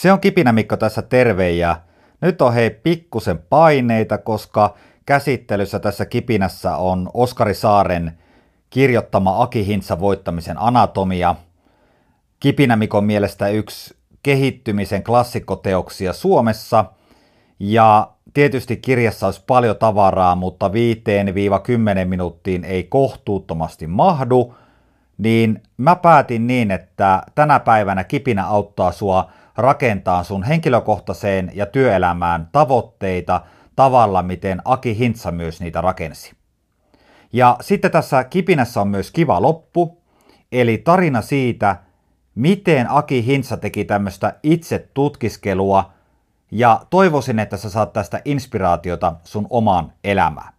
Se on Kipinä Mikko tässä terve ja nyt on hei pikkusen paineita, koska käsittelyssä tässä Kipinässä on Oskari Saaren kirjoittama Aki Hintsa voittamisen anatomia. Kipinä Mikon mielestä yksi kehittymisen klassikkoteoksia Suomessa ja tietysti kirjassa olisi paljon tavaraa, mutta 5-10 minuuttiin ei kohtuuttomasti mahdu, niin mä päätin niin, että tänä päivänä Kipinä auttaa sua rakentaa sun henkilökohtaiseen ja työelämään tavoitteita tavalla, miten Aki Hintsa myös niitä rakensi. Ja sitten tässä kipinässä on myös kiva loppu, eli tarina siitä, miten Aki Hintsa teki tämmöistä itse tutkiskelua, ja toivoisin, että sä saat tästä inspiraatiota sun omaan elämään.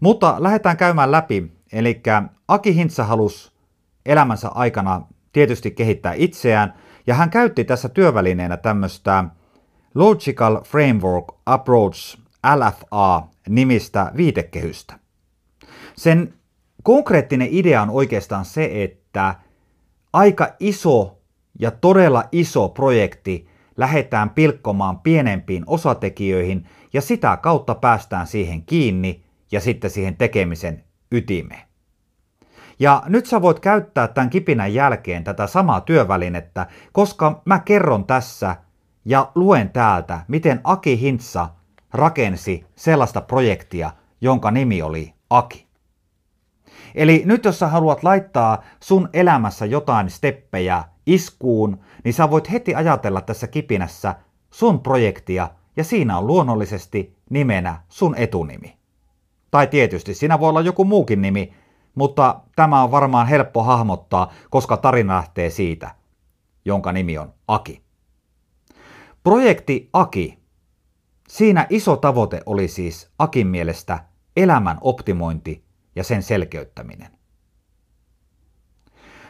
Mutta lähdetään käymään läpi, eli Aki Hintsa halusi elämänsä aikana tietysti kehittää itseään, ja hän käytti tässä työvälineenä tämmöistä Logical Framework Approach LFA-nimistä viitekehystä. Sen konkreettinen idea on oikeastaan se, että aika iso ja todella iso projekti lähdetään pilkkomaan pienempiin osatekijöihin ja sitä kautta päästään siihen kiinni ja sitten siihen tekemisen ytimeen. Ja nyt sä voit käyttää tämän kipinän jälkeen tätä samaa työvälinettä, koska mä kerron tässä ja luen täältä, miten Aki Hintsa rakensi sellaista projektia, jonka nimi oli Aki. Eli nyt jos sä haluat laittaa sun elämässä jotain steppejä iskuun, niin sä voit heti ajatella tässä kipinässä sun projektia ja siinä on luonnollisesti nimenä sun etunimi. Tai tietysti siinä voi olla joku muukin nimi, mutta tämä on varmaan helppo hahmottaa, koska tarina lähtee siitä, jonka nimi on Aki. Projekti Aki. Siinä iso tavoite oli siis Akin mielestä elämän optimointi ja sen selkeyttäminen.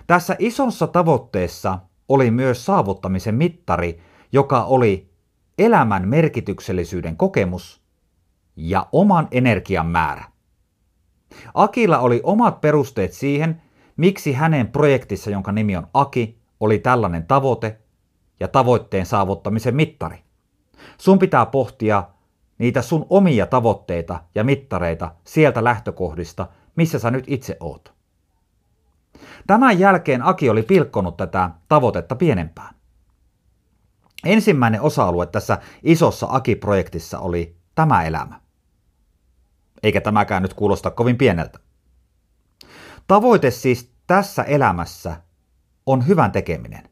Tässä isossa tavoitteessa oli myös saavuttamisen mittari, joka oli elämän merkityksellisyyden kokemus ja oman energian määrä. Akilla oli omat perusteet siihen, miksi hänen projektissa, jonka nimi on Aki, oli tällainen tavoite ja tavoitteen saavuttamisen mittari. Sun pitää pohtia niitä sun omia tavoitteita ja mittareita sieltä lähtökohdista, missä sä nyt itse oot. Tämän jälkeen Aki oli pilkkonut tätä tavoitetta pienempään. Ensimmäinen osa-alue tässä isossa Aki-projektissa oli tämä elämä eikä tämäkään nyt kuulosta kovin pieneltä. Tavoite siis tässä elämässä on hyvän tekeminen.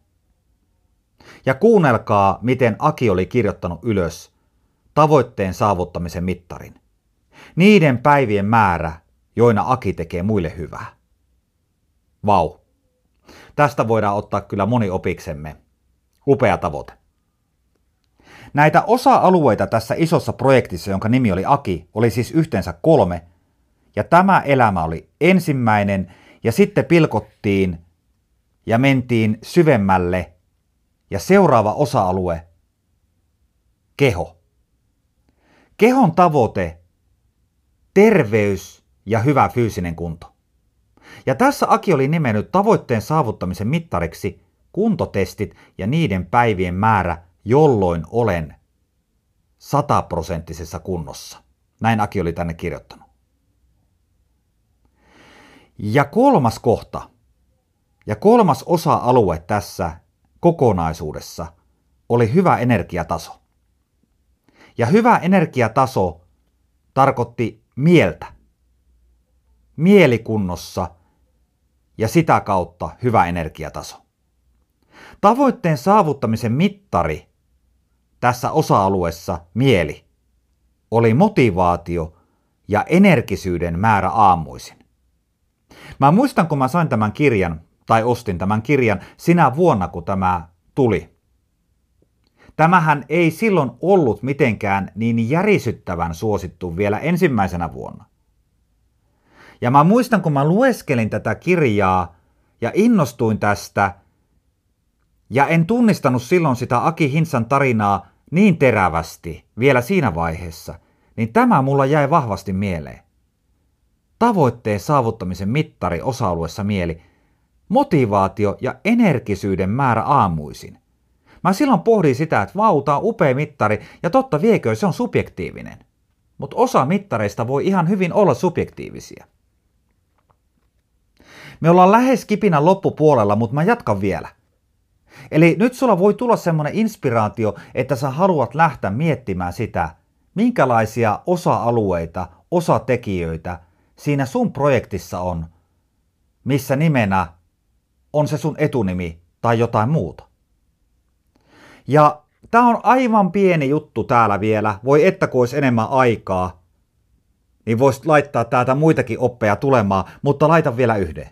Ja kuunnelkaa, miten Aki oli kirjoittanut ylös tavoitteen saavuttamisen mittarin. Niiden päivien määrä, joina Aki tekee muille hyvää. Vau. Tästä voidaan ottaa kyllä moni opiksemme. Upea tavoite. Näitä osa-alueita tässä isossa projektissa, jonka nimi oli Aki, oli siis yhteensä kolme. Ja tämä elämä oli ensimmäinen, ja sitten pilkottiin ja mentiin syvemmälle. Ja seuraava osa-alue, keho. Kehon tavoite, terveys ja hyvä fyysinen kunto. Ja tässä Aki oli nimennyt tavoitteen saavuttamisen mittariksi kuntotestit ja niiden päivien määrä jolloin olen sataprosenttisessa kunnossa. Näin Aki oli tänne kirjoittanut. Ja kolmas kohta, ja kolmas osa-alue tässä kokonaisuudessa oli hyvä energiataso. Ja hyvä energiataso tarkoitti mieltä. Mielikunnossa ja sitä kautta hyvä energiataso. Tavoitteen saavuttamisen mittari tässä osa-alueessa mieli oli motivaatio ja energisyyden määrä aamuisin. Mä muistan, kun mä sain tämän kirjan, tai ostin tämän kirjan, sinä vuonna, kun tämä tuli. Tämähän ei silloin ollut mitenkään niin järisyttävän suosittu vielä ensimmäisenä vuonna. Ja mä muistan, kun mä lueskelin tätä kirjaa ja innostuin tästä, ja en tunnistanut silloin sitä Aki Hinsan tarinaa niin terävästi vielä siinä vaiheessa, niin tämä mulla jäi vahvasti mieleen. Tavoitteen saavuttamisen mittari osa-alueessa mieli, motivaatio ja energisyyden määrä aamuisin. Mä silloin pohdin sitä, että vau, tää on upea mittari, ja totta viekö, se on subjektiivinen. Mutta osa mittareista voi ihan hyvin olla subjektiivisia. Me ollaan lähes kipinä loppupuolella, mutta mä jatkan vielä. Eli nyt sulla voi tulla semmoinen inspiraatio, että sä haluat lähteä miettimään sitä, minkälaisia osa-alueita, osatekijöitä siinä sun projektissa on, missä nimenä on se sun etunimi tai jotain muuta. Ja tämä on aivan pieni juttu täällä vielä. Voi että kun olisi enemmän aikaa, niin voisi laittaa täältä muitakin oppeja tulemaan, mutta laita vielä yhden.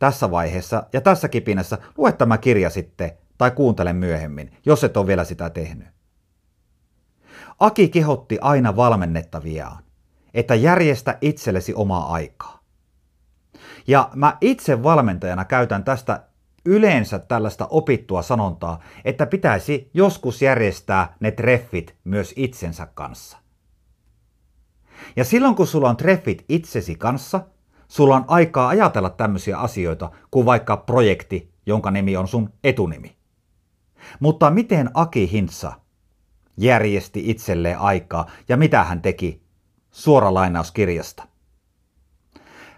Tässä vaiheessa ja tässä kipinässä lue tämä kirja sitten tai kuuntele myöhemmin, jos et ole vielä sitä tehnyt. Aki kehotti aina valmennettaviaan, että järjestä itsellesi omaa aikaa. Ja mä itse valmentajana käytän tästä yleensä tällaista opittua sanontaa, että pitäisi joskus järjestää ne treffit myös itsensä kanssa. Ja silloin kun sulla on treffit itsesi kanssa, sulla on aikaa ajatella tämmöisiä asioita kuin vaikka projekti, jonka nimi on sun etunimi. Mutta miten Aki Hintsa järjesti itselleen aikaa ja mitä hän teki? Suora lainaus kirjasta.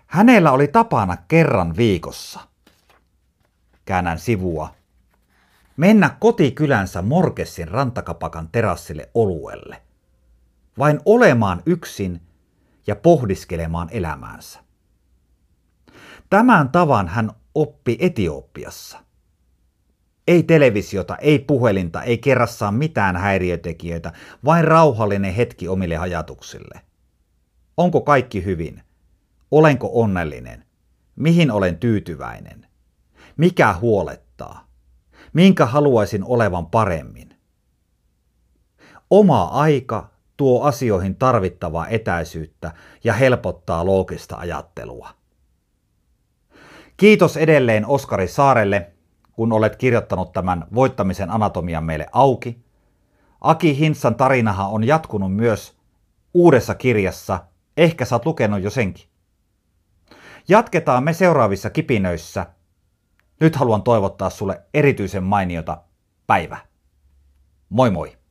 Hänellä oli tapana kerran viikossa – käännän sivua, mennä kotikylänsä Morkessin rantakapakan terassille oluelle, vain olemaan yksin ja pohdiskelemaan elämäänsä. Tämän tavan hän oppi Etiopiassa. Ei televisiota, ei puhelinta, ei kerrassaan mitään häiriötekijöitä, vain rauhallinen hetki omille ajatuksille. Onko kaikki hyvin? Olenko onnellinen? Mihin olen tyytyväinen? Mikä huolettaa? Minkä haluaisin olevan paremmin? Oma aika tuo asioihin tarvittavaa etäisyyttä ja helpottaa loogista ajattelua. Kiitos edelleen Oskari Saarelle, kun olet kirjoittanut tämän voittamisen anatomian meille auki. Aki Hinssan tarinahan on jatkunut myös uudessa kirjassa, ehkä oot lukenut jo senkin. Jatketaan me seuraavissa kipinöissä – nyt haluan toivottaa sulle erityisen mainiota päivää. Moi moi!